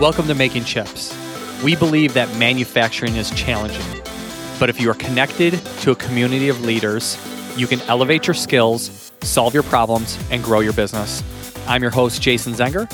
Welcome to Making Chips. We believe that manufacturing is challenging, but if you are connected to a community of leaders, you can elevate your skills, solve your problems, and grow your business. I'm your host, Jason Zenger,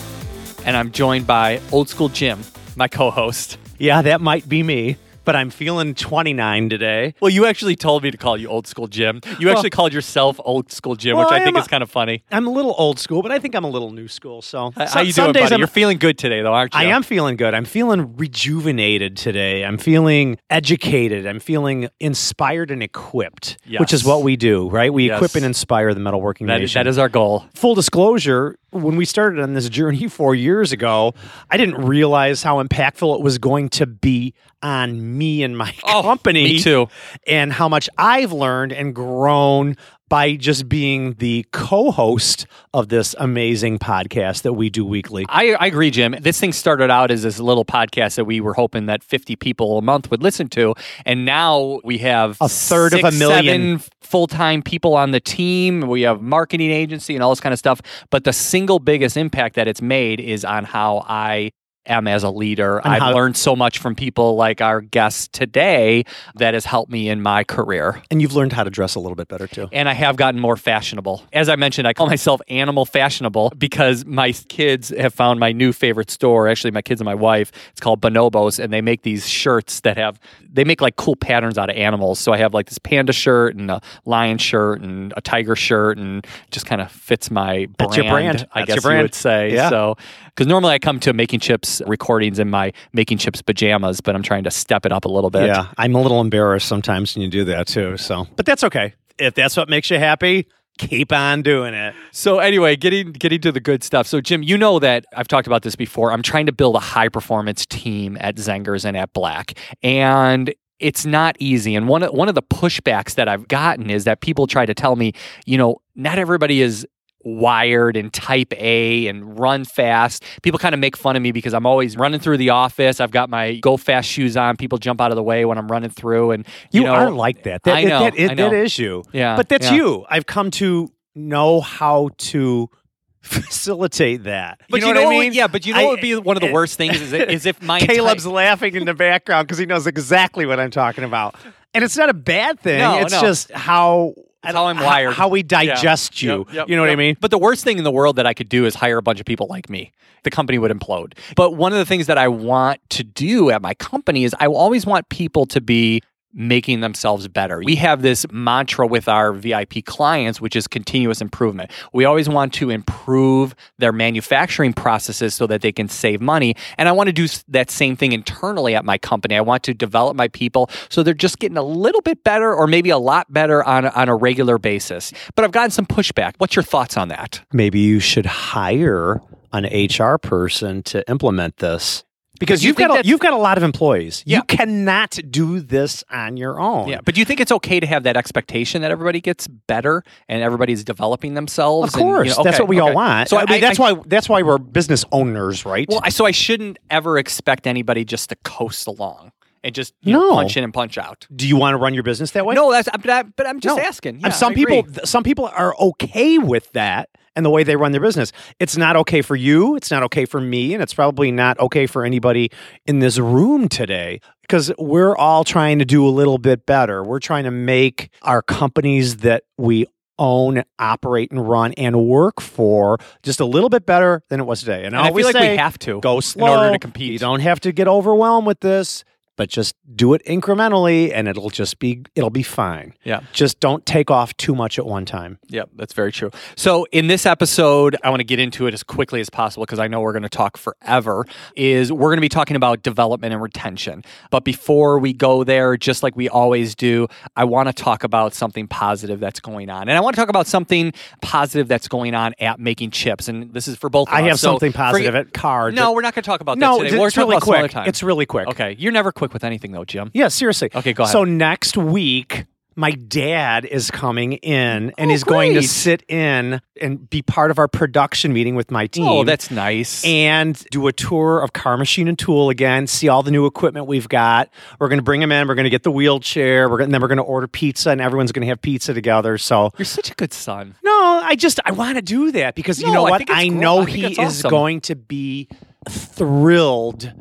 and I'm joined by Old School Jim, my co host. Yeah, that might be me, but I'm feeling 29 today. Well, you actually told me to call you Old School Jim. You Well- actually called yourself Old School Jim, Well, which I, I think is kind of funny. I'm a little old school, but I think I'm a little new school. So, How so- you doing, buddy? I'm- You're feeling good today, though, aren't you? I am feeling good. I'm feeling rejuvenated today. I'm feeling educated. I'm feeling inspired and equipped, yes. which is what we do, right? We Yes. equip and inspire the metalworking That is, nation. that is our goal. full disclosure, when we started on this journey four years ago, I didn't realize how impactful it was going to be on me and my Oh, company. me too. And how much I've learned and grown by just being the co host of this amazing podcast that we do weekly. I, I agree, Jim. This thing started out as this little podcast that we were hoping that 50 people a month would listen to. And now we have A third of a million. full time people on the team. We have marketing agency and all this kind of stuff. But the single biggest impact that it's made is on how I am as a leader. And I've how- learned so much from people like our guest today that has helped me in my career. And you've learned how to dress a little bit better too. And I have gotten more fashionable. As I mentioned, I call myself animal fashionable because my kids have found my new favorite store. Actually, my kids and my wife. It's called Bonobos, and they make these shirts that have they make like cool patterns out of animals. So I have like this panda shirt and a lion shirt and a tiger shirt, and it just kind of fits my brand. That's your brand. I That's guess your brand. you would say. Yeah. So because normally I come to making chips recordings in my making chips pajamas, but I'm trying to step it up a little bit. Yeah, I'm a little embarrassed sometimes when you do that too. So, but that's okay. If that's what makes you happy, keep on doing it. So anyway, getting getting to the good stuff. So Jim, you know that I've talked about this before. I'm trying to build a high performance team at Zengers and at Black, and it's not easy. And one of, one of the pushbacks that I've gotten is that people try to tell me, you know, not everybody is wired and type A and run fast. People kind of make fun of me because I'm always running through the office. I've got my go fast shoes on. People jump out of the way when I'm running through and You, you, know, are like that. That, I know, that, I know. that is you. Yeah, But that's yeah. you. I've come to know how to facilitate that. But you know, what I mean? Yeah, but you know I- what would be one of the worst things is, it, is if my entire- Caleb's laughing in the background because he knows exactly what I'm talking about. And it's not a bad thing. No, it's no. just how How I'm wired. How we digest Yeah. you. Yep, yep, you know what I mean? But the worst thing in the world that I could do is hire a bunch of people like me. The company would implode. But one of the things that I want to do at my company is I always want people to be making themselves better. We have this mantra with our VIP clients, which is continuous improvement. We always want to improve their manufacturing processes so that they can save money. And I want to do that same thing internally at my company. I want to develop my people so they're just getting a little bit better or maybe a lot better on on a regular basis. But I've gotten some pushback. What's your thoughts on that? maybe you should hire an HR person to implement this. Because you you've got a, you've got a lot of employees. Yeah. You cannot do this on your own. Yeah, but do you think it's okay to have that expectation that everybody gets better and everybody's developing themselves? Of and, you course, know, that's what we all want. So So I mean, that's why that's why we're business owners, right? Well, I, so I shouldn't ever expect anybody just to coast along and just you know, punch in and punch out. do you want to run your business that way? No, that's but, I, but I'm just No. asking. Yeah, some I people some people are okay with that and the way they run their business. It's not okay for you, it's not okay for me, and it's probably not okay for anybody in this room today because we're all trying to do a little bit better. We're trying to make our companies that we own, operate and run and work for just a little bit better than it was today. And, And I always feel like say, we have to go slow in order to compete. You don't have to get overwhelmed with this, but just do it incrementally and it'll just be it'll be fine. Yeah. Just don't take off too much at one time. Yep, that's very true. So in this episode, I want to get into it as quickly as possible because I know we're going to talk forever. Is we're going to be talking about development and retention. But before we go there, just like we always do, I want to talk about something positive that's going on, and I want to talk about something positive that's going on at making chips. And this is for both. Of I us. have So something positive forget- at card. No, we're not going to talk about no, that today. We're it's talking really about some other quick. time. It's really quick. okay. You're never quick with anything though, Jim. Yeah, seriously. Okay, go ahead. So next week, my dad is coming in oh, and Oh, he's going to great. sit in and be part of our production meeting with my oh, team. Oh, that's nice. and do a tour of Carr Machine and Tool again, see all the new equipment we've got. We're going to bring him in. We're going to get the wheelchair. We're gonna, then we're going to order pizza, and everyone's going to have pizza together. So, You're such a good son. no, I just I want to do that because you No, know I what? think it's I know I think he it's is awesome. going to be thrilled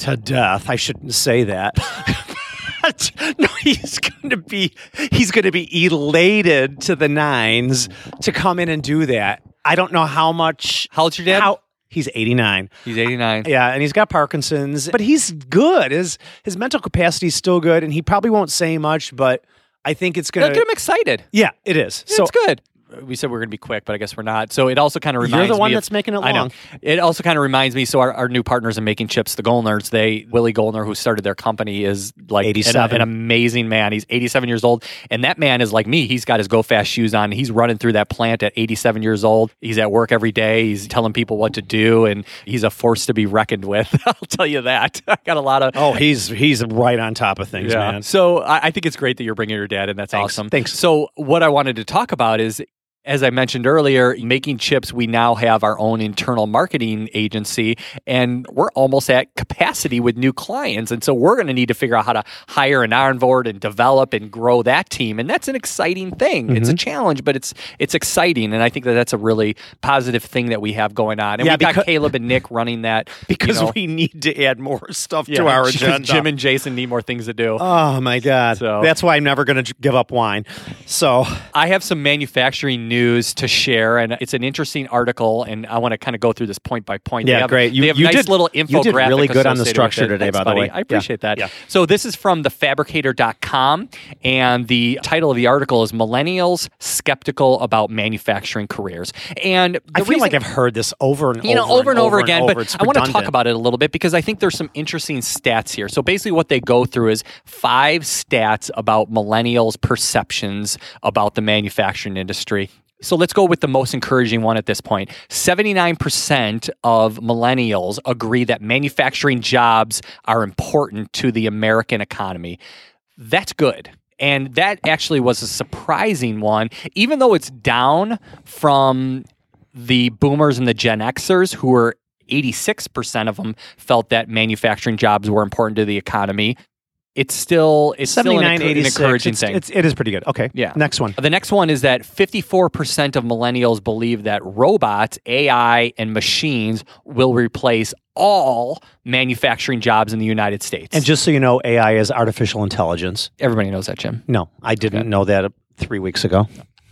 to death. I shouldn't say that. But no, he's going to be he's going to be elated to the nines to come in and do that. I don't know how much How old's your dad? how he's 89. He's 89. Uh, yeah, and he's got Parkinson's, but he's good. His his mental capacity is still good and he probably won't say much, but I think it's going That'll to get him excited. Yeah, it is. So it's good. We said we are going to be quick, but I guess we're not. So it also kind of reminds me. you're the one that's of, making it I know. long. It also kind of reminds me. So our, our new partners in making chips, the Golners, they Willie Golner, who started their company, is like an- 87. An, amazing man. He's 87 years old, and that man is like me. He's got his go fast shoes on. He's running through that plant at 87 years old. He's at work every day. He's telling people what to do, and he's a force to be reckoned with. I'll tell you that. I got a lot of Oh, he's he's right on top of things, yeah. man. So I, I think it's great that you're bringing your dad, and that's Thanks. awesome. Thanks. So what I wanted to talk about is. As I mentioned earlier, making chips, we now have our own internal marketing agency and we're almost at capacity with new clients. And so we're going to need to figure out how to hire and onboard and develop and grow that team. And that's an exciting thing. It's Mm-hmm. a challenge, but it's it's exciting. And I think that that's a really positive thing that we have going on. And Yeah, we've got Caleb and Nick running that. you Because know, we need to add more stuff yeah, to our because agenda. Jim and Jason need more things to do. oh my god. So- That's why I'm never going to give up wine. So, I have some manufacturing news to share, and it's an interesting article, and I want to kind of go through this point by point. Yeah, they have, great. You- they have you nice did- little you infographic. did really good on the structure today, Thanks, by the way. I appreciate that. Yeah. So this is from thefabricator.com, and the title of the article is "Millennials Skeptical About Manufacturing Careers." And I feel reason- like I've heard this over and you know, over, over and over, again. over. But It's I want to talk about it a little bit because I think there's some interesting stats here. So basically, what they go through is five stats about millennials' perceptions about the manufacturing industry. So let's go with the most encouraging one at this point. 79% of millennials agree that manufacturing jobs are important to the American economy. That's good. And that actually was a surprising one, even though it's down from the boomers and the Gen Xers, who were 86% of them felt that manufacturing jobs were important to the economy. It's still it's still an, 79, encour- an encouraging it's, thing. It's, it is pretty good. Okay. Yeah. Next one. The next one is that 54% of millennials believe that robots, AI, and machines will replace all manufacturing jobs in the United States. And just so you know, AI is artificial intelligence. everybody knows that, Jim. No, I didn't know that three weeks ago.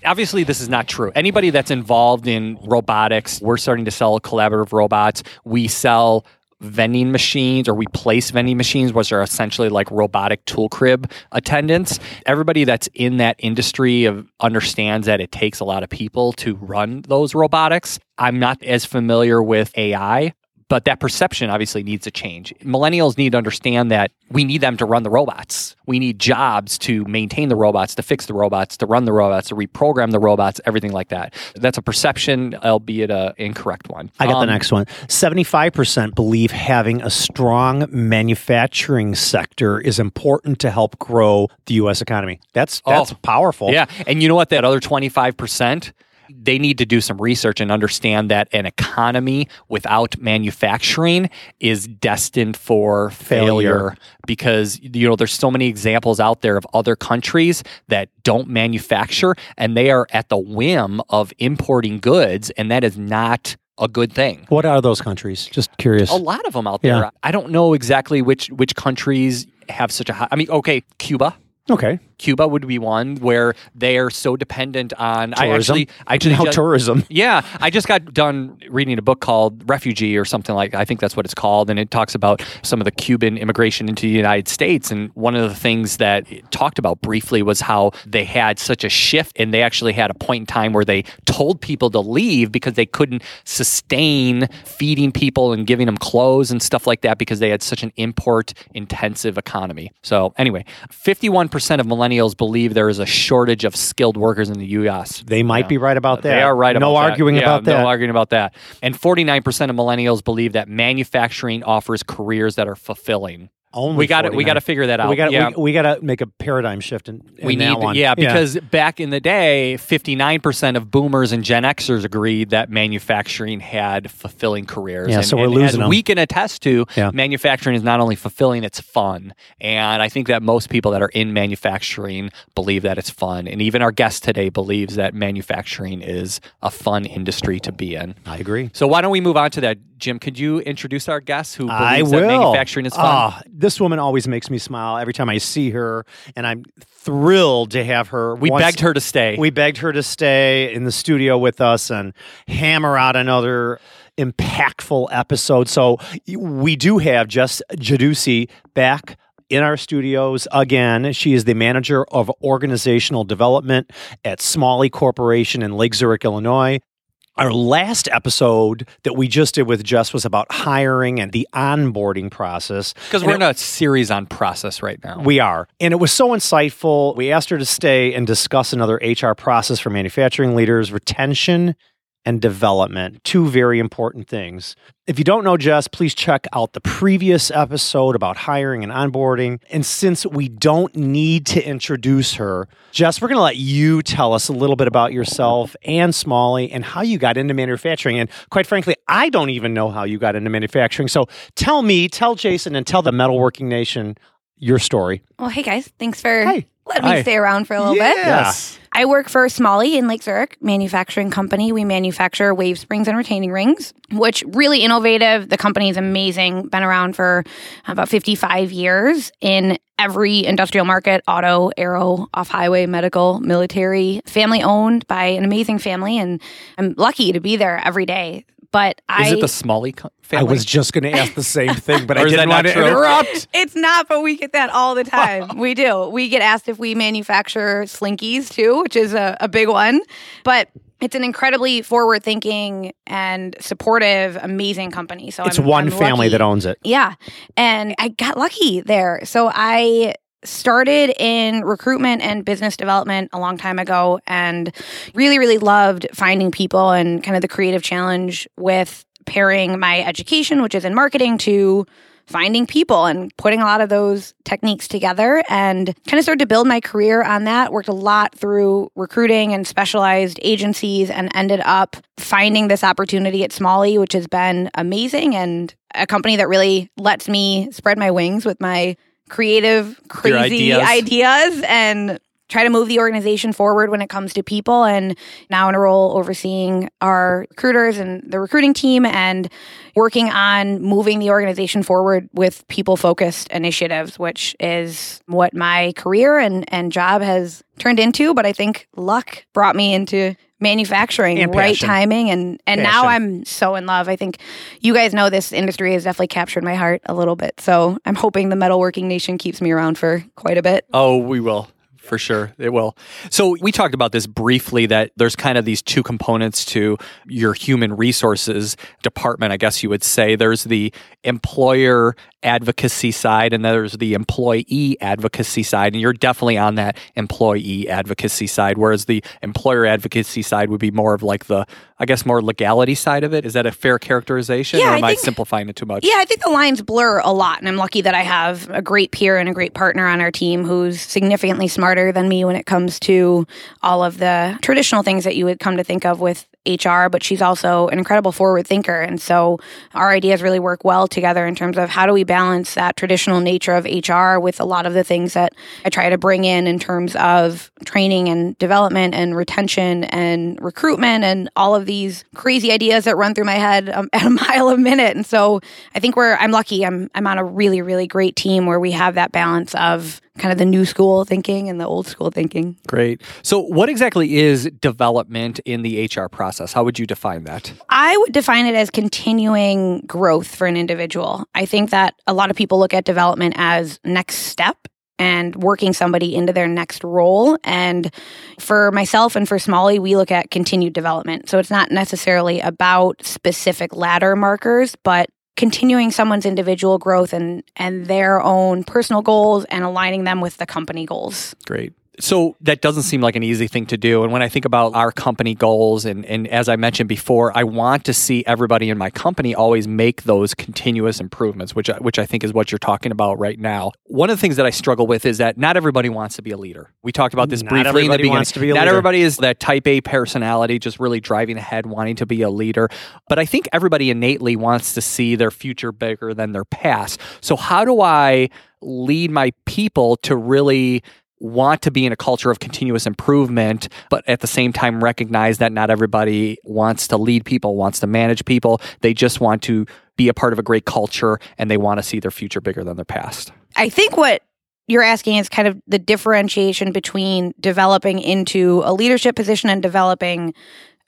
obviously this is not true. Anybody that's involved in robotics, we're starting to sell collaborative robots. We sell vending machines or we place vending machines which are essentially like robotic tool crib attendants. Everybody that's in that industry of understands that it takes a lot of people to run those robotics. I'm not as familiar with ai but that perception obviously needs to change. Millennials need to understand that we need them to run the robots. We need jobs to maintain the robots, to fix the robots, to run the robots, to reprogram the robots, everything like that. That's a perception, albeit an incorrect one. I got Um, the next one. 75% believe having a strong manufacturing sector is important to help grow the US economy. That's that's Oh, powerful. Yeah. And you know what? That other 25%, they need to do some research and understand that an economy without manufacturing is destined for failure. Failure. because you know there's so many examples out there of other countries that don't manufacture and they are at the whim of importing goods and that is not a good thing. What are those countries? Just curious. A lot of them out there. Yeah. I don't know exactly which which countries have such a high I mean okay, Cuba Okay. Cuba would be one where they are so dependent on. I Tourism. actually, I actually, Now ju- tourism. yeah, I just got done reading a book called Refugee or something like. I think that's what it's called, and it talks about some of the Cuban immigration into the United States. And one of the things that it talked about briefly was how they had such a shift, and they actually had a point in time where they told people to leave because they couldn't sustain feeding people and giving them clothes and stuff like that because they had such an import intensive economy. So anyway, fifty-one percent of millennials believe there is a shortage of skilled workers in the U.S. They might be right about that. They are right no about that. arguing Yeah, about that. No arguing about that. And 49% of millennials believe that manufacturing offers careers that are fulfilling. Only we got to we got to figure that out. We got yeah. we, we got to make a paradigm shift in, in we need, one. yeah, because back in the day, 59% of boomers and Gen Xers agreed that manufacturing had fulfilling careers. Yeah, and, so we're and losing as 'em. we can attest to, Yeah. manufacturing is not only fulfilling, it's fun. And I think that most people that are in manufacturing believe that it's fun. And even our guest today believes that manufacturing is a fun industry to be in. I agree. So why don't we move on to that? Jim, could you introduce our guest who believes that manufacturing is fun? Ah, this woman always makes me smile every time I see her, and I'm thrilled to have her. we once- begged her to stay. We begged her to stay in the studio with us and hammer out another impactful episode. So we do have Jess Giudici back in our studios again. She is the manager of organizational development at Smalley Corporation in Lake Zurich, Illinois. Our last episode that we just did with Jess was about hiring and the onboarding process. Because we're it- in a series on process right now. we are. And it was so insightful. We asked her to stay and discuss another HR process for manufacturing leaders, retention and development. Two very important things. If you don't know Jess, please check out the previous episode about hiring and onboarding. And since we don't need to introduce her, Jess, we're going to let you tell us a little bit about yourself and Smalley and how you got into manufacturing. And quite frankly, I don't even know how you got into manufacturing. So tell me, tell Jason, and tell the Metalworking Nation your story. Well, hey guys, thanks for Hey. Letting Hi. me stay around for a little Yeah. bit. Yes. I work for Smalley in Lake Zurich Manufacturing Company. We manufacture wave springs and retaining rings, which really innovative. The company is amazing. Been around for about 55 years in every industrial market, auto, aero, off-highway, medical, military, family owned by an amazing family and I'm lucky to be there every day. But I Is it the Smalley co- I was just going to ask the same thing, but I Or didn't that want to interrupt. It's not, but we get that all the time. we do. We get asked if we manufacture slinkies too, which is a, a big one. But it's an incredibly forward thinking and supportive, amazing company. So It's I'm, one I'm family lucky. that owns it. Yeah. And I got lucky there. So I started in recruitment and business development a long time ago and really, really loved finding people and kind of the creative challenge with pairing my education, which is in marketing, to finding people and putting a lot of those techniques together and kind of started to build my career on that. Worked a lot through recruiting and specialized agencies and ended up finding this opportunity at smalley which has been amazing and a company that really lets me spread my wings with my creative crazy ideas. ideas and try to move the organization forward when it comes to people and now in a role overseeing our recruiters and the recruiting team and working on moving the organization forward with people focused initiatives which is what my career and, and job has turned into but i think luck brought me into manufacturing And right passion. timing and and now i'm so in love i think you guys know this industry has definitely captured my heart a little bit so i'm hoping the metalworking nation keeps me around for quite a bit Oh, we will. For sure, it will. So, we talked about this briefly that there's kind of these two components to your human resources department, I guess you would say. There's the employer advocacy side and there's the employee advocacy side. And you're definitely on that employee advocacy side, whereas the employer advocacy side would be more of like the, I guess, more legality side of it. Is that a fair characterization Yeah, or am I think- simplifying it too much? Yeah, I think the lines blur a lot, and I'm lucky that I have a great peer and a great partner on our team who's significantly smarter than me when it comes to all of the traditional things that you would come to think of with HR, but she's also an incredible forward thinker. And so our ideas really work well together in terms of how do we balance that traditional nature of HR with a lot of the things that I try to bring in in terms of training and development and retention and recruitment and all of these crazy ideas that run through my head um, at a mile a minute. And so I think we're I'm lucky. I'm I'm on a really really great team where we have that balance of kind of the new school thinking and the old school thinking. Great. So, what exactly is development in the HR process? How would you define that? I would define it as continuing growth for an individual. I think that a lot of people look at development as next step and working somebody into their next role. And for myself and for Smalley, we look at continued development. So it's not necessarily about specific ladder markers, but continuing someone's individual growth and and their own personal goals and aligning them with the company goals. Great. So that doesn't seem like an easy thing to do. And when I think about our company goals, and, and as I mentioned before, I want to see everybody in my company always make those continuous improvements, which, I- which I think is what you're talking about right now. One of the things that I struggle with is that not everybody wants to be a leader. We talked about this Not briefly in the everybody beginning. wants to be a not leader. everybody is that type A personality, just really driving ahead, wanting to be a leader. But I think everybody innately wants to see their future bigger than their past. So how do I lead my people to really want to be in a culture of continuous improvement, but at the same time recognize that not everybody wants to lead people, wants to manage people. They just want to be a part of a great culture and they want to see their future bigger than their past. I think what you're asking is kind of the differentiation between developing into a leadership position and developing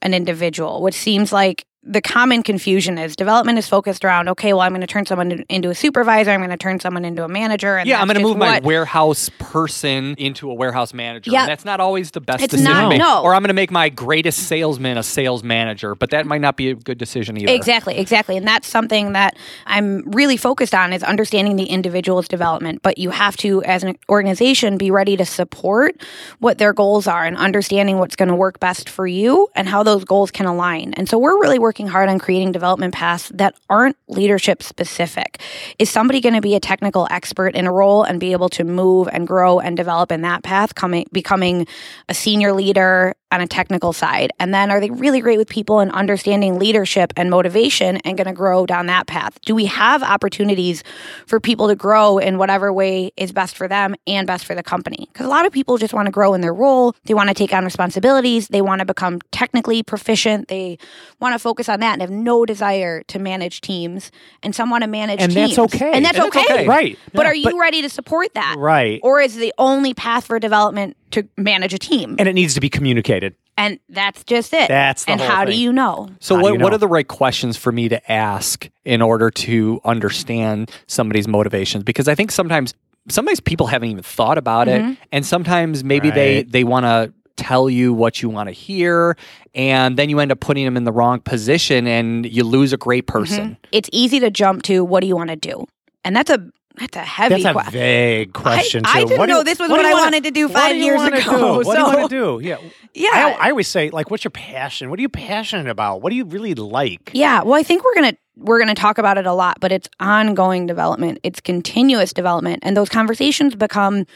an individual, which seems like the common confusion is development is focused around okay, well, I'm going to turn someone into a supervisor, I'm going to turn someone into a manager, and yeah, I'm going to move my what- warehouse person into a warehouse manager. And that's not always the best It's decision not, no. Or I'm going to make my greatest salesman a sales manager, but that might not be a good decision either. Exactly, exactly. And that's something that I'm really focused on is understanding the individual's development. But you have to, as an organization, be ready to support what their goals are and understanding what's going to work best for you and how those goals can align. And so we're really working hard on creating development paths that aren't leadership specific. Is somebody going to be a technical expert in a role and be able to move and grow and develop in that path, coming becoming a senior leader on a technical side? And then are they really great with people and understanding leadership and motivation and going to grow down that path? Do we have opportunities for people to grow in whatever way is best for them and best for the company? Because a lot of people just want to grow in their role. They want to take on responsibilities. They want to become technically proficient. They want to focus on that and have no desire to manage teams. And some want to manage And teams. that's okay. And that's And okay. okay. Right. But Yeah, are you ready to support that? Right. Or is the only path for development to manage a team? and it needs to be communicated. And that's just it. That's the and whole how do you know? So How what you what are the right questions for me to ask in order to understand somebody's motivations? Because I think sometimes sometimes people haven't even thought about Mhm. it and sometimes maybe they Right. they want to tell you what you want to hear and then you end up putting them in the wrong position and you lose a great person. It's easy to jump to what do you want to do? And that's a that's a heavy That's a question. vague question. I too. didn't What know you- this was what what I wanna- wanted to do five do years ago? What do you want to do? Yeah. Yeah. I, I always say, like, what's your passion? What are you passionate about? What do you really like? Yeah, well, I think we're gonna we're gonna talk about it a lot, but it's ongoing development. It's continuous development, and those conversations become.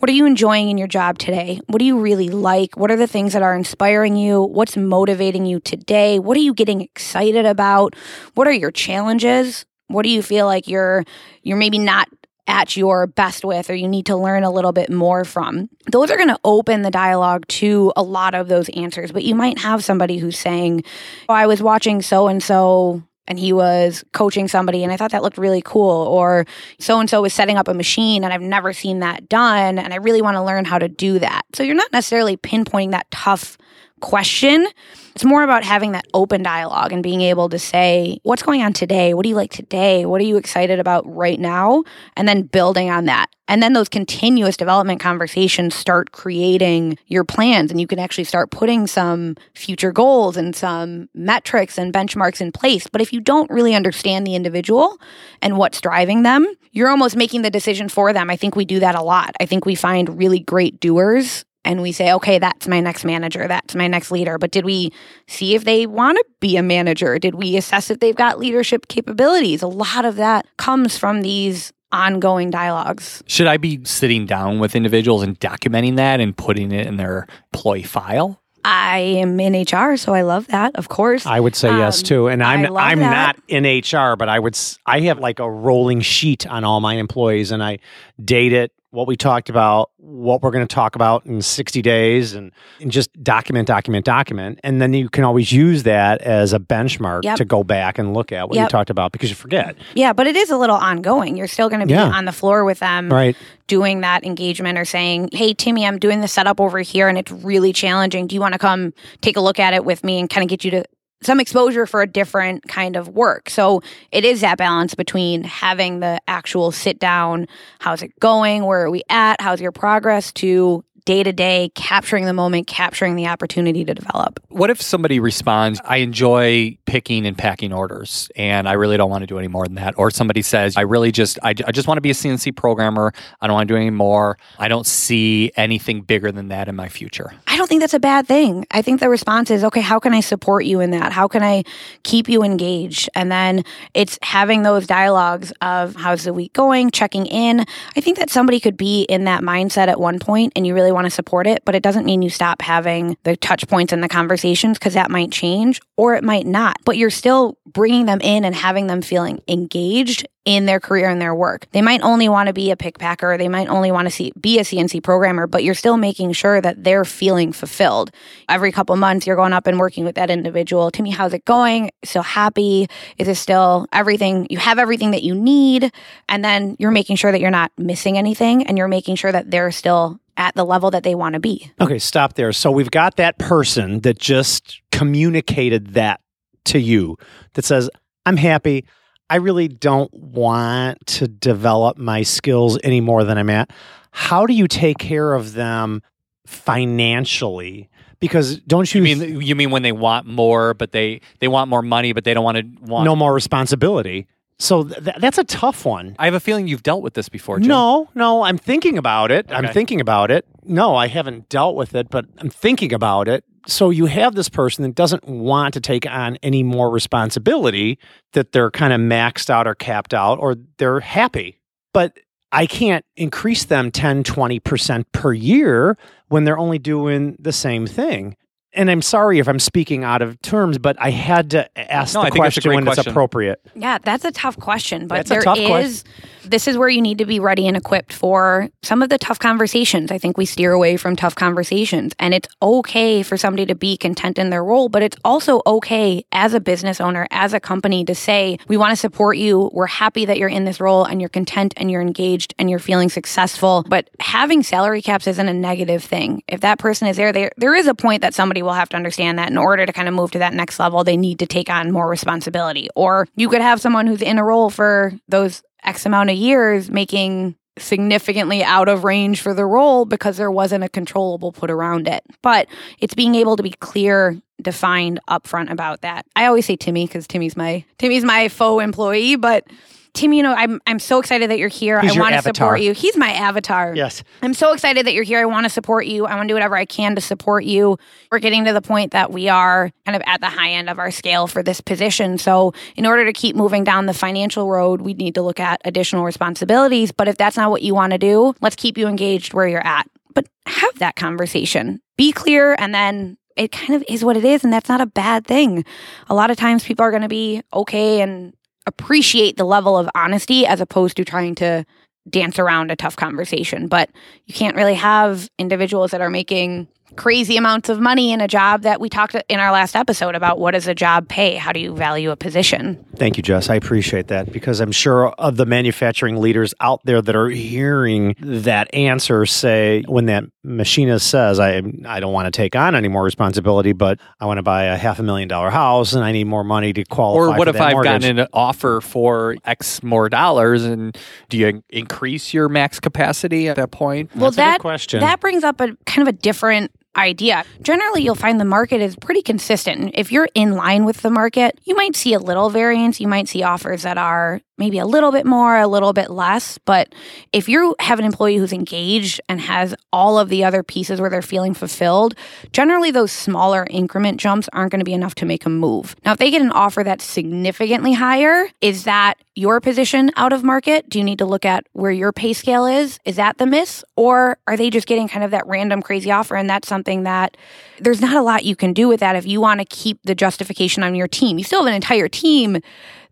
What are you enjoying in your job today? What do you really like? What are the things that are inspiring you? What's motivating you today? What are you getting excited about? What are your challenges? What do you feel like you're you're maybe not at your best with or you need to learn a little bit more from. Those are going to open the dialogue to a lot of those answers, but you might have somebody who's saying, oh, I was watching so and so and he was coaching somebody and I thought that looked really cool or so and so was setting up a machine and I've never seen that done and I really want to learn how to do that. So you're not necessarily pinpointing that tough question. It's more about having that open dialogue and being able to say, what's going on today? What do you like today? What are you excited about right now? And then building on that. And then those continuous development conversations start creating your plans, and you can actually start putting some future goals and some metrics and benchmarks in place. But if you don't really understand the individual and what's driving them, you're almost making the decision for them. I think we do that a lot. I think we find really great doers and we say, okay, that's my next manager, that's my next leader. But did we see if they want to be a manager? Did we assess if they've got leadership capabilities? A lot of that comes from these ongoing dialogues. Should I be sitting down with individuals and documenting that and putting it in their employee file? I am in HR, so I love that, of course. I would say yes Um, too, and I'm I love I'm that. not in HR, but I would s- I have like a rolling sheet on all my employees, and I date it, what we talked about, what we're going to talk about in 60 days, and, and just document, document, document, and then you can always use that as a benchmark Yep. to go back and look at what you talked about because you forget, yeah, but it is a little ongoing. You're still going to be Yeah. on the floor with them. right? doing that engagement or saying, Hey, Timmy, I'm doing the setup over here and it's really challenging. Do you want to come take a look at it with me and kind of get you to some exposure for a different kind of work? So it is that balance between having the actual sit down, how's it going? Where are we at? How's your progress to day to day, capturing the moment, capturing the opportunity to develop. What if somebody responds, I enjoy picking and packing orders and I really don't want to do any more than that? Or somebody says, I really just, I, I just want to be a CNC programmer. I don't want to do any more. I don't see anything bigger than that in my future. I don't think that's a bad thing. I think the response is, okay, how can I support you in that? How can I keep you engaged? And then it's having those dialogues of how's the week going, checking in. I think that somebody could be in that mindset at one point and you really want to support it, but it doesn't mean you stop having the touch points and the conversations because that might change or it might not. But you're still bringing them in and having them feeling engaged in their career and their work. They might only want to be a pick packer, they might only want to see, be a CNC programmer, but you're still making sure that they're feeling fulfilled. Every couple months, you're going up and working with that individual. Timmy, how's it going? Still happy? Is it still everything? You have everything that you need. And then you're making sure that you're not missing anything and you're making sure that they're still at the level that they want to be. Okay, stop there. So we've got that person that just communicated that to you that says, I'm happy. I really don't want to develop my skills any more than I'm at. How do you take care of them financially? Because don't you, You mean you mean when they want more, but they they want more money, but they don't want to want no more responsibility? So th- that's a tough one. I have a feeling you've dealt with this before, Jim. No, no, I'm thinking about it. I'm thinking about it. No, I haven't dealt with it, but I'm thinking about it. So you have this person that doesn't want to take on any more responsibility, that they're kind of maxed out or capped out, or they're happy. But I can't increase them 10, 20% per year when they're only doing the same thing. And I'm sorry if I'm speaking out of terms, but I had to ask No, the I think that's a question when it's appropriate. Yeah, that's a tough question, but That's a there tough is this is where you need to be ready and equipped for some of the tough conversations. I think we steer away from tough conversations and it's okay for somebody to be content in their role, but it's also okay as a business owner, as a company to say, we want to support you. We're happy that you're in this role and you're content and you're engaged and you're feeling successful. But having salary caps isn't a negative thing. If that person is there, there there is a point that somebody will have to understand that in order to kind of move to that next level, they need to take on more responsibility. Or you could have someone who's in a role for those X amount of years making significantly out of range for the role because there wasn't a controllable put around it. But it's being able to be clear, defined upfront about that. I always say Timmy because Timmy's my Timmy's my faux employee, but Timmy, you know, I'm I'm so excited that you're here. He's I want to support you. He's my avatar. Yes. I'm so excited that you're here. I want to support you. I want to do whatever I can to support you. We're getting to the point that we are kind of at the high end of our scale for this position. So, in order to keep moving down the financial road, we need to look at additional responsibilities. But if that's not what you want to do, let's keep you engaged where you're at. But have that conversation. Be clear and then it kind of is what it is and that's not a bad thing. A lot of times people are going to be okay and appreciate the level of honesty as opposed to trying to dance around a tough conversation. But you can't really have individuals that are making crazy amounts of money in a job that we talked in our last episode about what does a job pay? How do you value a position? Thank you, Jess. I appreciate that because I'm sure of the manufacturing leaders out there that are hearing that answer say when that machinist says, I, I don't want to take on any more responsibility, but I want to buy a half a million dollar house and I need more money to qualify. Or what for if that I've mortgage. gotten an offer for X more dollars and do you increase your max capacity at that point? well, That's a good that question. that brings up a kind of a different idea. Generally, you'll find the market is pretty consistent. If you're in line with the market, you might see a little variance. You might see offers that are maybe a little bit more, a little bit less. But if you have an employee who's engaged and has all of the other pieces where they're feeling fulfilled, generally those smaller increment jumps aren't going to be enough to make a move. Now, if they get an offer that's significantly higher, is that your position out of market? Do you need to look at where your pay scale is? Is that the miss? Or are they just getting kind of that random crazy offer? And that's something that there's not a lot you can do with that if you want to keep the justification on your team. You still have an entire team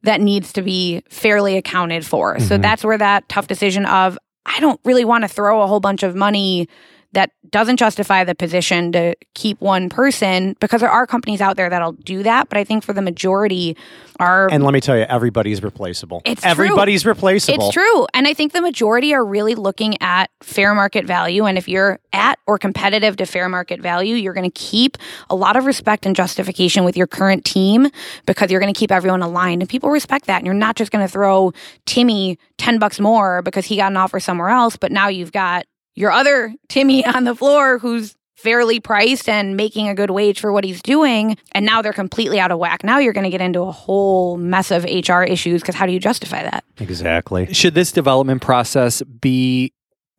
that needs to be fairly accounted for. So mm-hmm. that's where that tough decision of I don't really want to throw a whole bunch of money that doesn't justify the position to keep one person because there are companies out there that'll do that, but I think for the majority are and let me tell you, everybody's replaceable. It's true. everybody's replaceable. it's true. And I think the majority are really looking at fair market value. And if you're at or competitive to fair market value, you're going to keep a lot of respect and justification with your current team because you're going to keep everyone aligned. And people respect that. And you're not just going to throw Timmy 10 bucks more because he got an offer somewhere else, but now you've got your other Timmy on the floor who's fairly priced and making a good wage for what he's doing. And now they're completely out of whack. Now you're going to get into a whole mess of HR issues because how do you justify that? Exactly. Should this development process be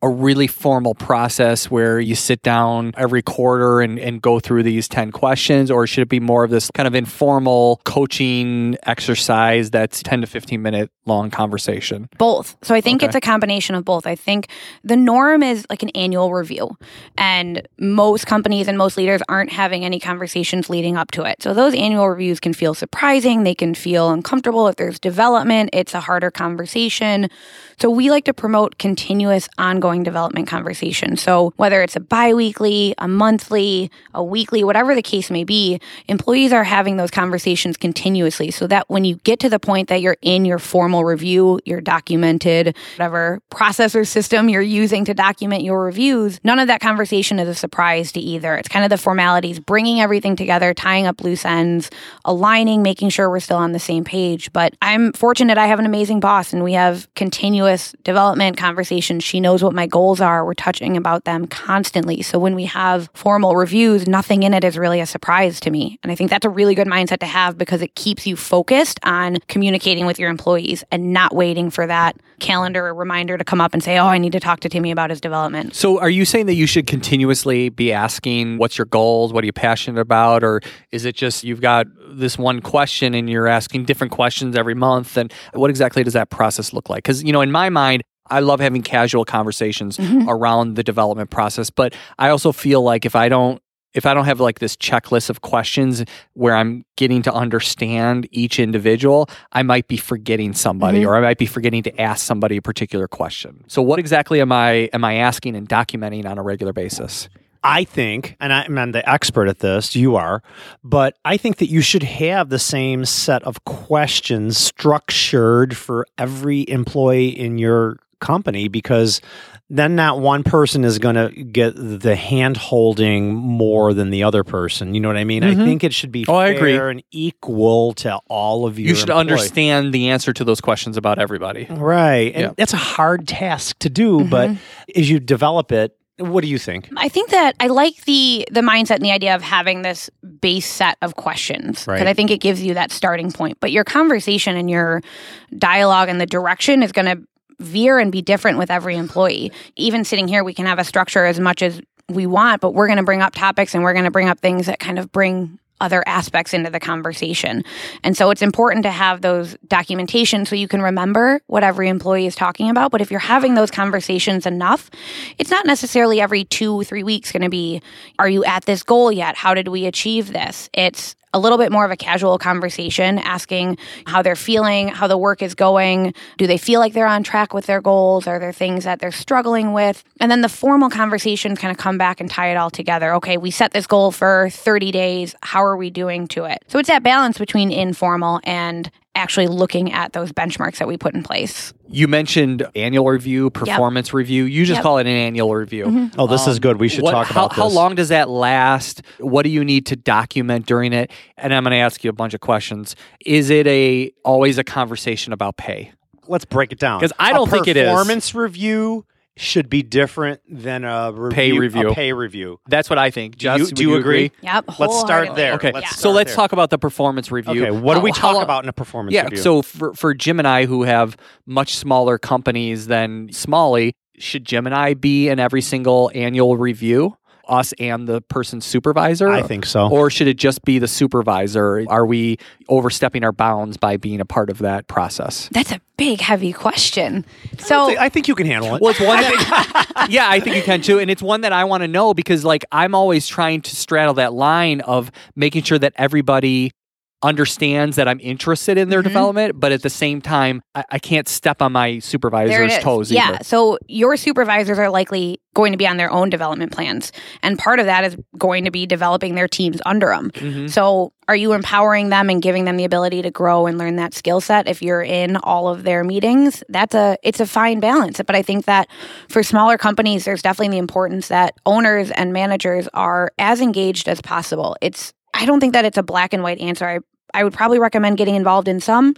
a really formal process where you sit down every quarter and, and go through these 10 questions, or should it be more of this kind of informal coaching exercise that's 10 to 15 minute long conversation? Both. So I think Okay. it's a combination of both. I think the norm is like an annual review, and most companies and most leaders aren't having any conversations leading up to it. So those annual reviews can feel surprising. They can feel uncomfortable. If there's development, it's a harder conversation. So we like to promote continuous ongoing development conversation. So whether it's a biweekly, a monthly, a weekly, whatever the case may be, employees are having those conversations continuously so that when you get to the point that you're in your formal review, your documented, whatever process or system you're using to document your reviews, none of that conversation is a surprise to either. It's kind of the formalities, bringing everything together, tying up loose ends, aligning, making sure we're still on the same page. But I'm fortunate I have an amazing boss and we have continuous development conversations. She knows what my goals are. We're touching about them constantly. So when we have formal reviews, nothing in it is really a surprise to me. And I think that's a really good mindset to have because it keeps you focused on communicating with your employees and not waiting for that calendar reminder to come up and say, oh, I need to talk to Timmy about his development. So, are you saying that you should continuously be asking, what's your goals? What are you passionate about? Or is it just you've got this one question and you're asking different questions every month? And what exactly does that process look like? Because, you know, in my mind, I love having casual conversations around the development process, but I also feel like if I don't if I don't have like this checklist of questions where I'm getting to understand each individual, I might be forgetting somebody Mhm. or I might be forgetting to ask somebody a particular question. So what exactly am I am I asking and documenting on a regular basis? I think, and I'm not the expert at this, you are, but I think that you should have the same set of questions structured for every employee in your company because then that one person is going to get the hand holding more than the other person. You know what I mean? I Mhm. think it should be Oh, I agree. fair and equal to all of you. You should employees. understand the answer to those questions about everybody. Right. And Yeah. that's a hard task to do, but as you develop it, what do you think? I think that I like the the mindset and the idea of having this base set of questions because Right. I think it gives you that starting point. But your conversation and your dialogue and the direction is going to veer and be different with every employee. Even sitting here, we can have a structure as much as we want, but we're going to bring up topics and we're going to bring up things that kind of bring other aspects into the conversation. And so it's important to have those documentation so you can remember what every employee is talking about. But if you're having those conversations enough, it's not necessarily every two, three weeks going to be, are you at this goal yet? How did we achieve this? It's a little bit more of a casual conversation, asking how they're feeling, how the work is going. Do they feel like they're on track with their goals? Are there things that they're struggling with? And then the formal conversations kind of come back and tie it all together. Okay, we set this goal for 30 days. How are we doing to it? So it's that balance between informal and actually looking at those benchmarks that we put in place. You mentioned annual review, performance review. You just Yep. call it an annual review. Oh, this is Um, good. We should what- talk how, about this. How long does that last? What do you need to document during it? And I'm going to ask you a bunch of questions. Is it a always a conversation about pay? Let's break it down. Because I don't think it is. Performance review should be different than a review, Pay review. A pay review. That's what I think. Just you- do you agree? Yep. Let's start there. Okay, Let's so start let's there. talk about the performance review. Okay, what do oh, we talk how- about in a performance Yeah, review? so for for Jim and I, who have much smaller companies than Smalley, should Jim and I be in every single annual review? Us and the person's supervisor? I think so. Or should it just be the supervisor? Are we overstepping our bounds by being a part of that process? That's a big, heavy question. I So think- I think you can handle it. Well, it's one that, yeah, I think you can too. And it's one that I want to know because, like, I'm always trying to straddle that line of making sure that everybody understands that I'm interested in their Mhm. development, but at the same time, I, I can't step on my supervisor's toes yeah. either. So your supervisors are likely going to be on their own development plans. And part of that is going to be developing their teams under them. Mhm. So are you empowering them and giving them the ability to grow and learn that skill set if you're in all of their meetings? That's a it's a fine balance. But I think that for smaller companies there's definitely the importance that owners and managers are as engaged as possible. It's I don't think that it's a black and white answer. I I would probably recommend getting involved in some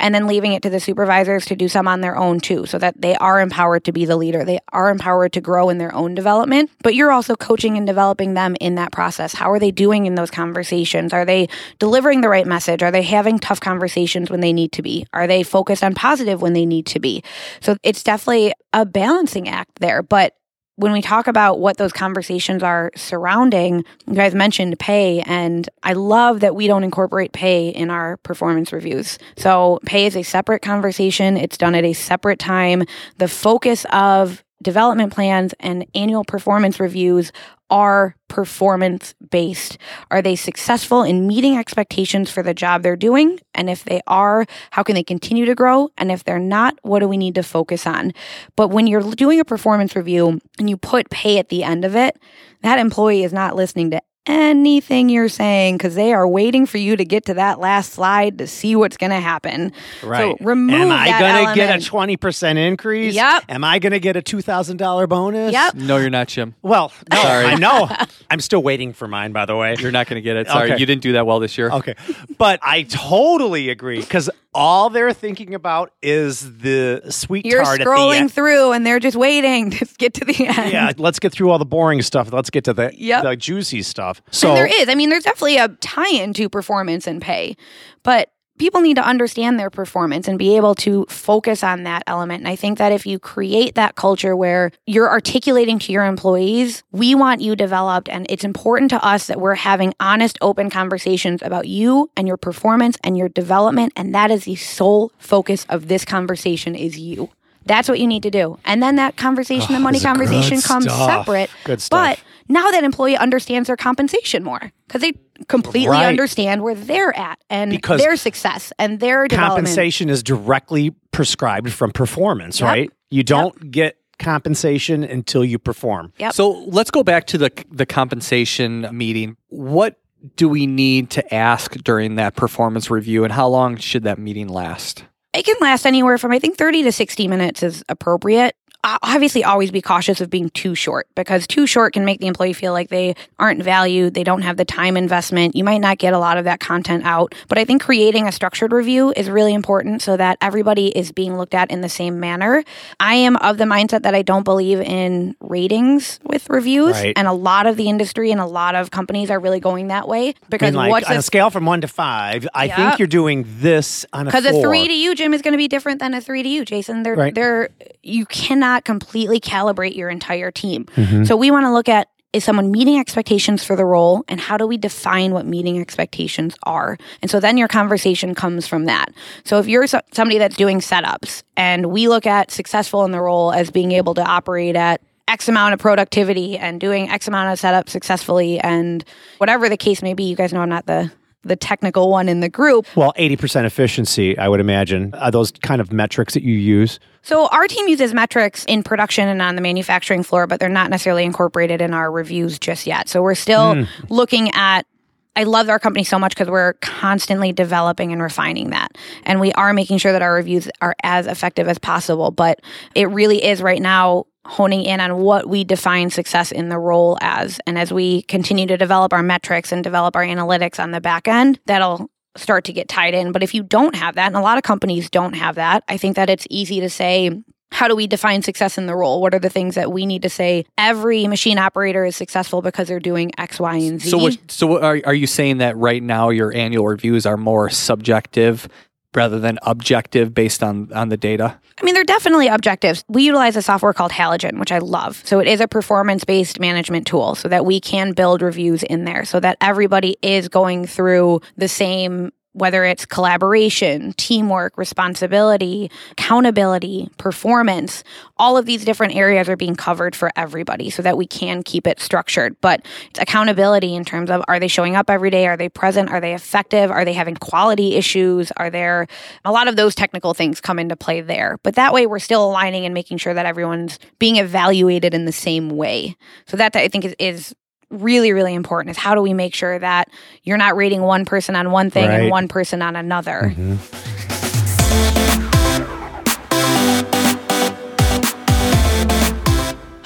and then leaving it to the supervisors to do some on their own too, so that they are empowered to be the leader. They are empowered to grow in their own development, but you're also coaching and developing them in that process. How are they doing in those conversations? Are they delivering the right message? Are they having tough conversations when they need to be? Are they focused on positive when they need to be? So it's definitely a balancing act there, but when we talk about what those conversations are surrounding, you guys mentioned pay, and I love that we don't incorporate pay in our performance reviews. So, pay is a separate conversation, it's done at a separate time. The focus of development plans and annual performance reviews are performance based? Are they successful in meeting expectations for the job they're doing? And if they are, how can they continue to grow? And if they're not, what do we need to focus on? But when you're doing a performance review and you put pay at the end of it, that employee is not listening to anything you're saying because they are waiting for you to get to that last slide to see what's going to happen. Right. So remove Am I going to get a 20% increase? Yep. Am I going to get a $2,000 bonus? Yep. No, you're not, Jim. Well, no, Sorry. I know. I'm still waiting for mine, by the way. You're not going to get it. Sorry, Okay. you didn't do that well this year. Okay. But I totally agree because all they're thinking about is the sweet You're tart at the scrolling through and they're just waiting to get to the end. Yeah, let's get through all the boring stuff. Let's get to the, Yep. the juicy stuff. So and there is. I mean, there's definitely a tie in to performance and pay, but people need to understand their performance and be able to focus on that element. And I think that if you create that culture where you're articulating to your employees, we want you developed, and it's important to us that we're having honest, open conversations about you and your performance and your development. And that is the sole focus of this conversation is you. That's what you need to do. And then that conversation, the money this is good conversation comes stuff. separate. Good stuff. But now that employee understands their compensation more because they completely Right. understand where they're at and Because their success and their development. compensation is directly prescribed from performance, Yep. right? You don't get compensation until you perform. Yep. So let's go back to the the compensation meeting. What do we need to ask during that performance review, and how long should that meeting last? It can last anywhere from I think 30 to 60 minutes is appropriate. Obviously, always be cautious of being too short because too short can make the employee feel like they aren't valued. They don't have the time investment. You might not get a lot of that content out. But I think creating a structured review is really important so that everybody is being looked at in the same manner. I am of the mindset that I don't believe in ratings with reviews. Right. And a lot of the industry and a lot of companies are really going that way I because mean, like what's on a a scale from one to five, I Yep. think you're doing this on a scale. because a three to you, Jim, is going to be different than a three to you, Jason. They're Right. they're you cannot completely calibrate your entire team. Mm-hmm. So we want to look at is someone meeting expectations for the role and how do we define what meeting expectations are and so then your conversation comes from that so if you're somebody that's doing setups and we look at successful in the role as being able to operate at x amount of productivity and doing x amount of setups successfully and whatever the case may be you guys know i'm not the the technical one in the group Well, 80% efficiency, I would imagine. Are those kind of metrics that you use? So our team uses metrics in production and on the manufacturing floor, but they're not necessarily incorporated in our reviews just yet. So we're still hmm. looking at I love our company so much because we're constantly developing and refining that. And we are making sure that our reviews are as effective as possible. But it really is right now honing in on what we define success in the role as. And as we continue to develop our metrics and develop our analytics on the back end, that'll start to get tied in. But if you don't have that, and a lot of companies don't have that, I think that it's easy to say, how do we define success in the role? What are the things that we need to say? Every machine operator is successful because they're doing X, Y, and Z. So, what, so what are are you saying that right now your annual reviews are more subjective rather than objective based on on the data? I mean, they're definitely objectives. We utilize a software called Halogen, which I love. So it is a performance based management tool so that we can build reviews in there so that everybody is going through the same whether it's collaboration, teamwork, responsibility, accountability, performance, all of these different areas are being covered for everybody so that we can keep it structured. But it's accountability in terms of are they showing up every day? Are they present? Are they effective? Are they having quality issues? Are there a lot of those technical things come into play there? But that way we're still aligning and making sure that everyone's being evaluated in the same way. So that I think is, is really really important is how do we make sure that you're not rating one person on one thing and one person on another mm-hmm.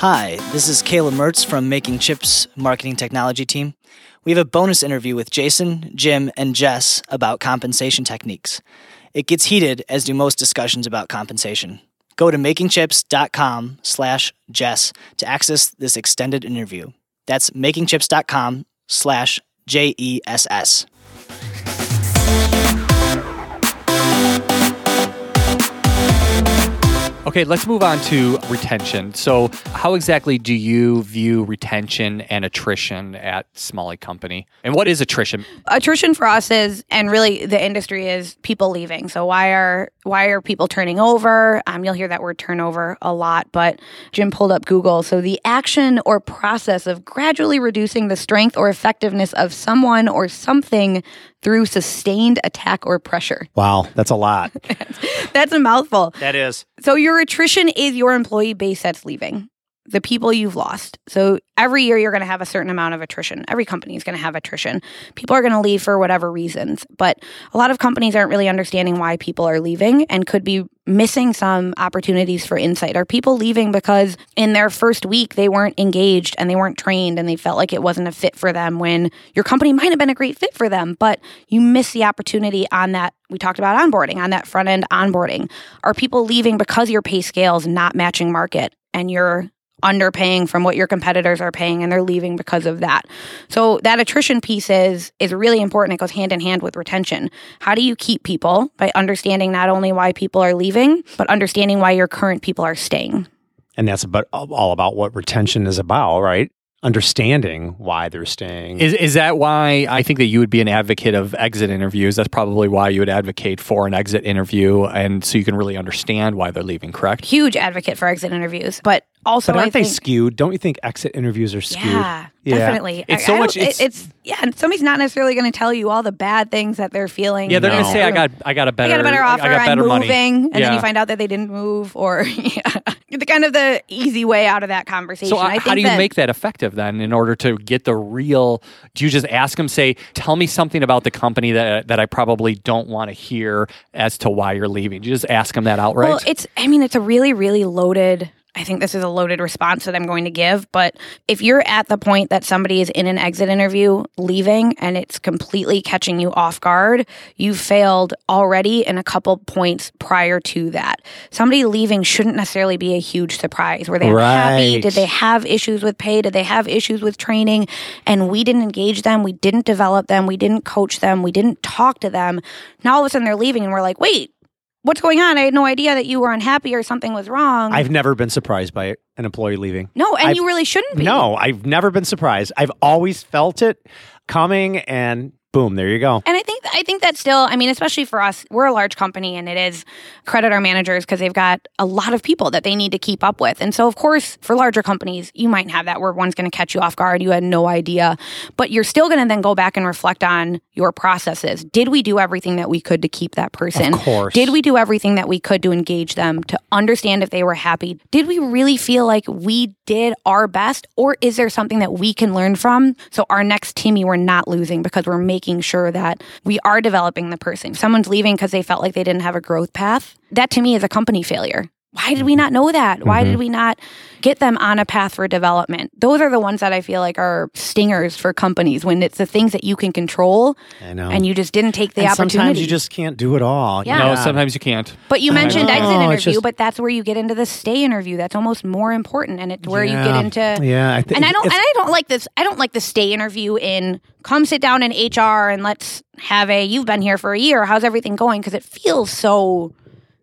Hi, this is Kayla Mertz from Making Chips marketing technology team. We have a bonus interview with Jason, Jim, and Jess about compensation techniques. It gets heated, as do most discussions about compensation. Go to makingchips.com slash Jess to access this extended interview. That's makingchips.com slash J E S S. Okay, let's move on to retention. So, how exactly do you view retention and attrition at Smalley Company? And what is attrition? attrition for us is and really the industry is people leaving so why are why are people turning over um, you'll hear that word turnover a lot but jim pulled up google so the action or process of gradually reducing the strength or effectiveness of someone or something through sustained attack or pressure Wow, that's a lot. that's a mouthful that is. so your attrition is your employee base that's leaving, the people you've lost. So every year you're going to have a certain amount of attrition. Every company is going to have attrition. People are going to leave for whatever reasons, but a lot of companies aren't really understanding why people are leaving and could be missing some opportunities for insight. Are people leaving because in their first week they weren't engaged and they weren't trained and they felt like it wasn't a fit for them when your company might have been a great fit for them, but you miss the opportunity on that we talked about onboarding, on that front end onboarding. Are people leaving because your pay scale is not matching market and you're underpaying from what your competitors are paying and they're leaving because of that. So that attrition piece is is really important. It goes hand in hand with retention. How do you keep people by understanding not only why people are leaving, but understanding why your current people are staying? And that's about all about what retention is about, right? Understanding why they're staying. Is, is that why I think that you would be an advocate of exit interviews? That's probably why you would advocate for an exit interview. And so you can really understand why they're leaving, correct? Huge advocate for exit interviews, but also but aren't I they skewed? Don't you think exit interviews are skewed? Yeah, Yeah. definitely. It's I- so I much- it's- It's, yeah, and somebody's not necessarily going to tell you all the bad things that they're feeling. Yeah, they're No. going to say, I got, I got a better, I got a better offer. I got better I'm money. moving, and then you find out that they didn't move, or yeah, the kind of the easy way out of that conversation. So uh, I think how do you that, make that effective then in order to get the real do you just ask them say tell me something about the company that that I probably don't want to hear as to why you're leaving. Do you just ask them that outright? Well, it's. I mean, it's a really, really loaded. I think this is a loaded response that I'm going to give. But if you're at the point that somebody is in an exit interview leaving and it's completely catching you off guard, you failed already in a couple points prior to that. Somebody leaving shouldn't necessarily be a huge surprise. Were they? Right. Did they have issues with pay? Did they have issues with training? And we didn't engage them. We didn't develop them. We didn't coach them. We didn't talk to them. Now all of a sudden they're leaving and we're like, wait, what's going on? I had no idea that you were unhappy or something was wrong. I've never been surprised by an employee leaving. no, and I've- you really shouldn't be. No, I've never been surprised. I've always felt it coming, and boom, there you go. And I think I think that still, I mean, especially for us, we're a large company, and it is credit our managers because they've got a lot of people that they need to keep up with. And so, of course, for larger companies, you might have that where one's going to catch you off guard, you had no idea, but you're still going to then go back and reflect on your processes. Did we do everything that we could to keep that person? Of course. Did we do everything that we could to engage them to understand if they were happy? Did we really feel like we did our best, or is there something that we can learn from? So our next Timmy, we're not losing because we're making sure that we are developing the person. If someone's leaving because they felt like they didn't have a growth path, that to me is a company failure. Why did we not know that? Why did mm-hmm. we not get them on a path for development? Those are the ones that I feel like are stingers for companies when it's the things that you can control I know. and you just didn't take the And opportunity. sometimes you just can't do it all. Yeah. no, sometimes you can't. But you mentioned exit oh, It's interview, just- but that's where you get into the stay interview. That's almost more important, and it's where you get into. Yeah, I think and I don't. And I don't like this. I don't like the stay interview in come sit down in HR and let's have a. You've been here for a year. How's everything going? Because it feels so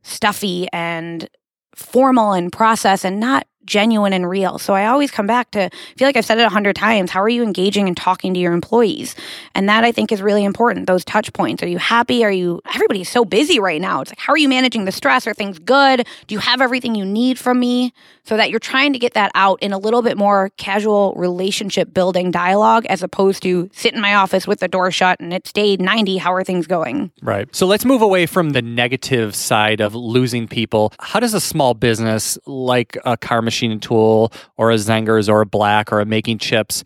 stuffy and formal and process and not genuine and real. So I always come back to I feel like I've said it a hundred times. How are you engaging and talking to your employees? And that I think is really important. Those touch points. Are you happy? Are you everybody's so busy right now. It's like how are you managing the stress? Are things good? Do you have everything you need from me? So that you're trying to get that out in a little bit more casual relationship building dialogue as opposed to sit in my office with the door shut and it's day 90. How are things going? Right. So let's move away from the negative side of losing people. How does a small business like a Carr tool or a Zengers or a Black or a Making Chips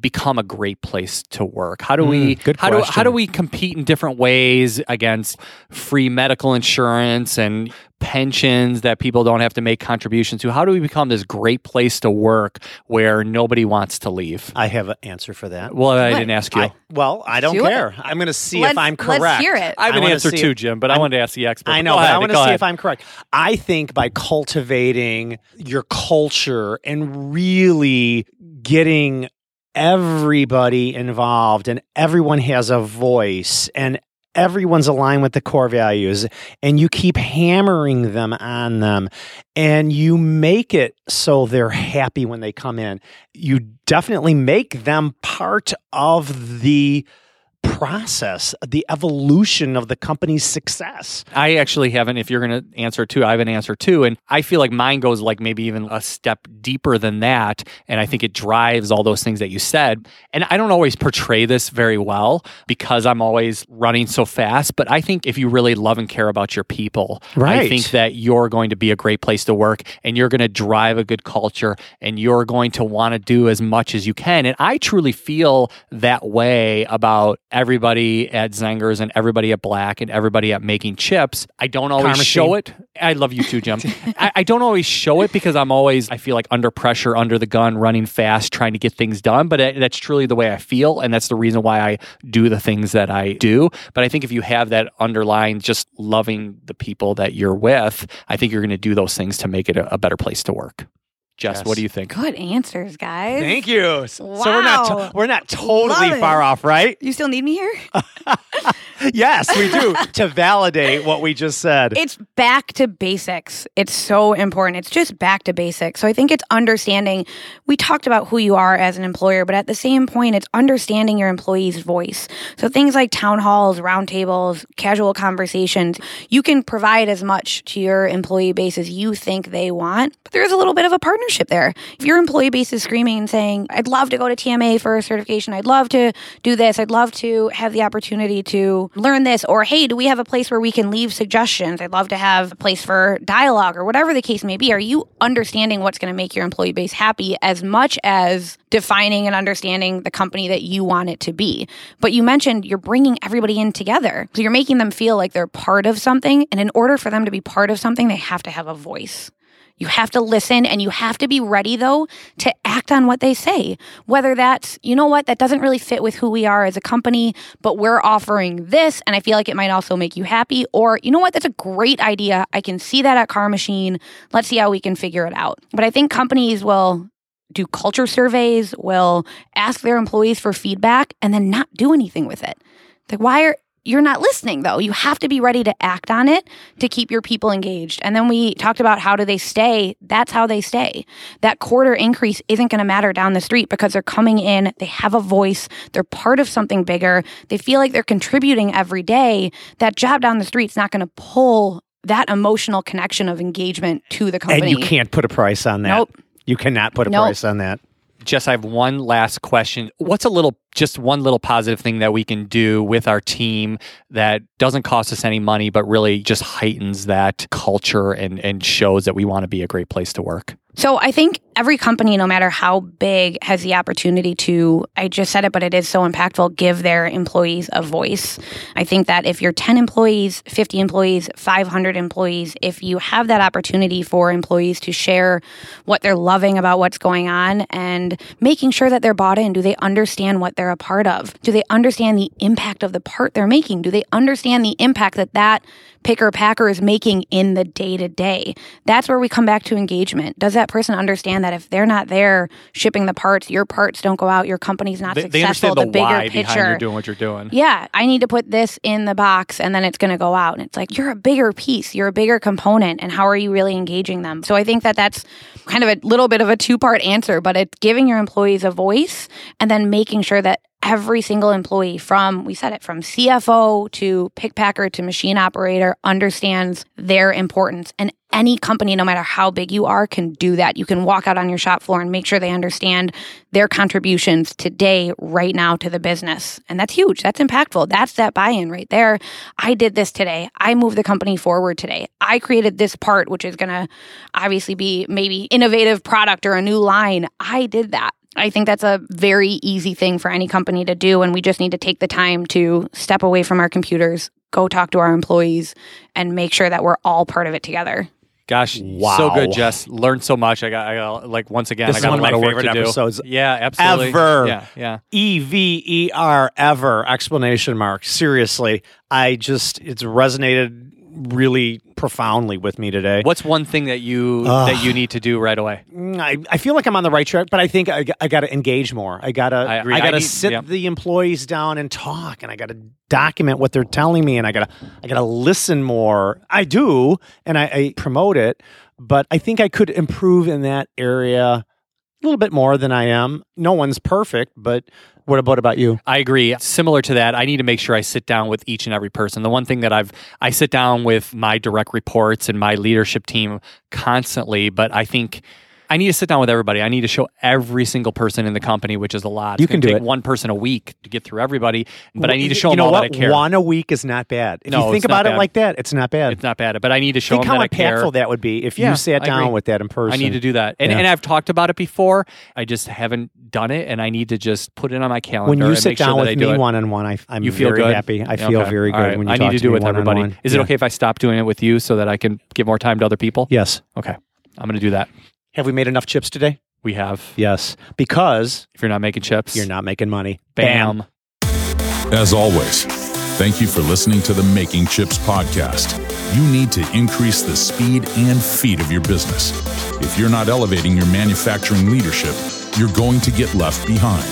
become a great place to work? How do we Mm, good how do how do we compete in different ways against free medical insurance and pensions that people don't have to make contributions to? How do we become this great place to work where nobody wants to leave? I have an answer for that. Well, I didn't ask you. I, well, I don't Do it. care. I'm going to see Let's- if I'm correct. let's hear it. I have an wanna answer too, Jim, but I I'm- wanted to ask the expert. I know, Go but ahead, I want to see ahead. if I'm correct. I think by cultivating your culture and really getting everybody involved and everyone has a voice and everyone's aligned with the core values and you keep hammering them on them and you make it so they're happy when they come in. You definitely make them part of the process the evolution of the company's success I actually haven't. If you're going to answer too, I have an answer too, and I feel like mine goes like maybe even a step deeper than that, and I think it drives all those things that you said. And I don't always portray this very well because I'm always running so fast. But I think if you really love and care about your people, right. I think that you're going to be a great place to work, and you're going to drive a good culture, and you're going to want to do as much as you can. And I truly feel that way about everybody at Zengers and everybody at Black and everybody at Making Chips. I don't always Carr show Machine. it. I love you too, Jim. I, I don't always show it because I'm always, I feel like under pressure, under the gun, running fast, trying to get things done. But it, that's truly the way I feel. And that's the reason why I do the things that I do. But I think if you have that underlying just loving the people that you're with, I think you're going to do those things to make it a, a better place to work. Jess, Yes. what do you think? Good answers, guys. Thank you. So we're not Wow. to- we're not totally Love it. far off, right? You still need me here? yes, we do to validate what we just said. It's back to basics. It's so important. It's just back to basics. So I think it's understanding. We talked about who you are as an employer, but at the same point, it's understanding your employee's voice. So things like town halls, roundtables, casual conversations, you can provide as much to your employee base as you think they want, but there's a little bit of a there. If your employee base is screaming and saying, I'd love to go to TMA for a certification, I'd love to do this, I'd love to have the opportunity to learn this, or hey, do we have a place where we can leave suggestions? I'd love to have a place for dialogue or whatever the case may be. Are you understanding what's going to make your employee base happy as much as defining and understanding the company that you want it to be? But you mentioned you're bringing everybody in together. So you're making them feel like they're part of something. And in order for them to be part of something, they have to have a voice. You have to listen and you have to be ready, though, to act on what they say. Whether that's, you know what, that doesn't really fit with who we are as a company, but we're offering this and I feel like it might also make you happy. Or, you know what, that's a great idea. I can see that at Carr Machine. Let's see how we can figure it out. But I think companies will do culture surveys, will ask their employees for feedback, and then not do anything with it. Like, why are you're not listening though. You have to be ready to act on it to keep your people engaged. And then we talked about how do they stay? That's how they stay. That quarter increase isn't going to matter down the street because they're coming in, they have a voice, they're part of something bigger, they feel like they're contributing every day. That job down the street's not going to pull that emotional connection of engagement to the company. and you can't put a price on that. Nope. You cannot put a Nope. price on that. Jess, I have one last question. What's a little, just one little positive thing that we can do with our team that doesn't cost us any money, but really just heightens that culture and, and shows that we want to be a great place to work? So I think every company, no matter how big, has the opportunity to, I just said it, but it is so impactful, give their employees a voice. I think that if you're 10 employees, 50 employees, 500 employees, if you have that opportunity for employees to share what they're loving about what's going on and making sure that they're bought in, do they understand what they're a part of? Do they understand the impact of the part they're making? Do they understand the impact that that picker packer is making in the day to day? That's where we come back to engagement. Does that person understand that if they're not there shipping the parts, your parts don't go out, your company's not They, they successful, understand the, bigger why picture. behind you doing what you're doing. Yeah, I need to put this in the box and then it's going to go out. And it's like, you're a bigger piece, you're a bigger component. And how are you really engaging them? So I think that that's kind of a little bit of a two part answer, but it's giving your employees a voice and then making sure that every single employee from, we said it, from CFO to pick packer to machine operator understands their importance. And any company, no matter how big you are, can do that. You can walk out on your shop floor and make sure they understand their contributions today, right now to the business. And that's huge. That's impactful. That's that buy in right there. I did this today. I moved the company forward today. I created this part, which is going to obviously be maybe innovative product or a new line. I did that. I think that's a very easy thing for any company to do. And we just need to take the time to step away from our computers, go talk to our employees, and make sure that we're all part of it together. Gosh, Wow. so good, Jess. Learned so much. I got, I got like once again, This I is got one of my my favorite to do. episodes Yeah, absolutely. ever. Yeah, yeah. E V E R ever explanation mark. Seriously, I just it's resonated really profoundly with me today. What's one thing that you that you need to do right away? Mm, I, I feel like I'm on the right track, but I think I, I got to engage more. I got to I I, got to sit yeah. the employees down and talk, and I got to document what they're telling me, and I got to I got to listen more. I do, and I, I promote it, but I think I could improve in that area a little bit more than I am. No one's perfect, but what about about you? I agree. Similar to that, I need to make sure I sit down with each and every person. The one thing that I've I sit down with my direct reports and my leadership team constantly, but I think I need to sit down with everybody. I need to show every single person in the company, which is a lot. You It's gonna can do take it. One person a week to get through everybody, but I need to show you them know all what? that I care. One a week is not bad. If No, you think about it bad. like that, it's not bad. It's not bad, but I need to show think them how that I care. impactful that would be if Yeah, you sat down with that in person. I need to do that. And, Yeah. and I've talked about it before. I just haven't done it, and I need to just put it on my calendar. when you and sit make sure down that with me one on one. I I'm You feel very good? happy. I feel Okay. very good right. when you I talk need to do it with everybody. Is it okay if I stop doing it with you so that I can give more time to other people? Yes. Okay. I'm going to do that. Have we made enough chips today? We have. Yes. Because If you're not making chips, you're not making money. Bam. As always, thank you for listening to the Making Chips podcast. You need to increase the speed and feed of your business. If you're not elevating your manufacturing leadership, you're going to get left behind.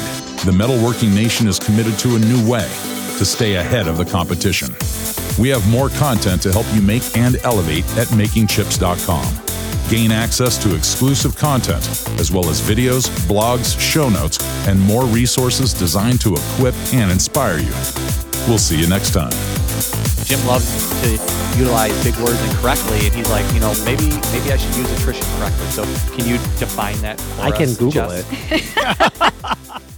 The metalworking nation is committed to a new way to stay ahead of the competition. We have more content to help you make and elevate at makingchips.com. Gain access to exclusive content, as well as videos, blogs, show notes, and more resources designed to equip and inspire you. We'll see you next time. Jim loves to utilize big words incorrectly, and he's like, you know, maybe maybe I should use attrition correctly. So can you define that? For I can us, Google Jess? it.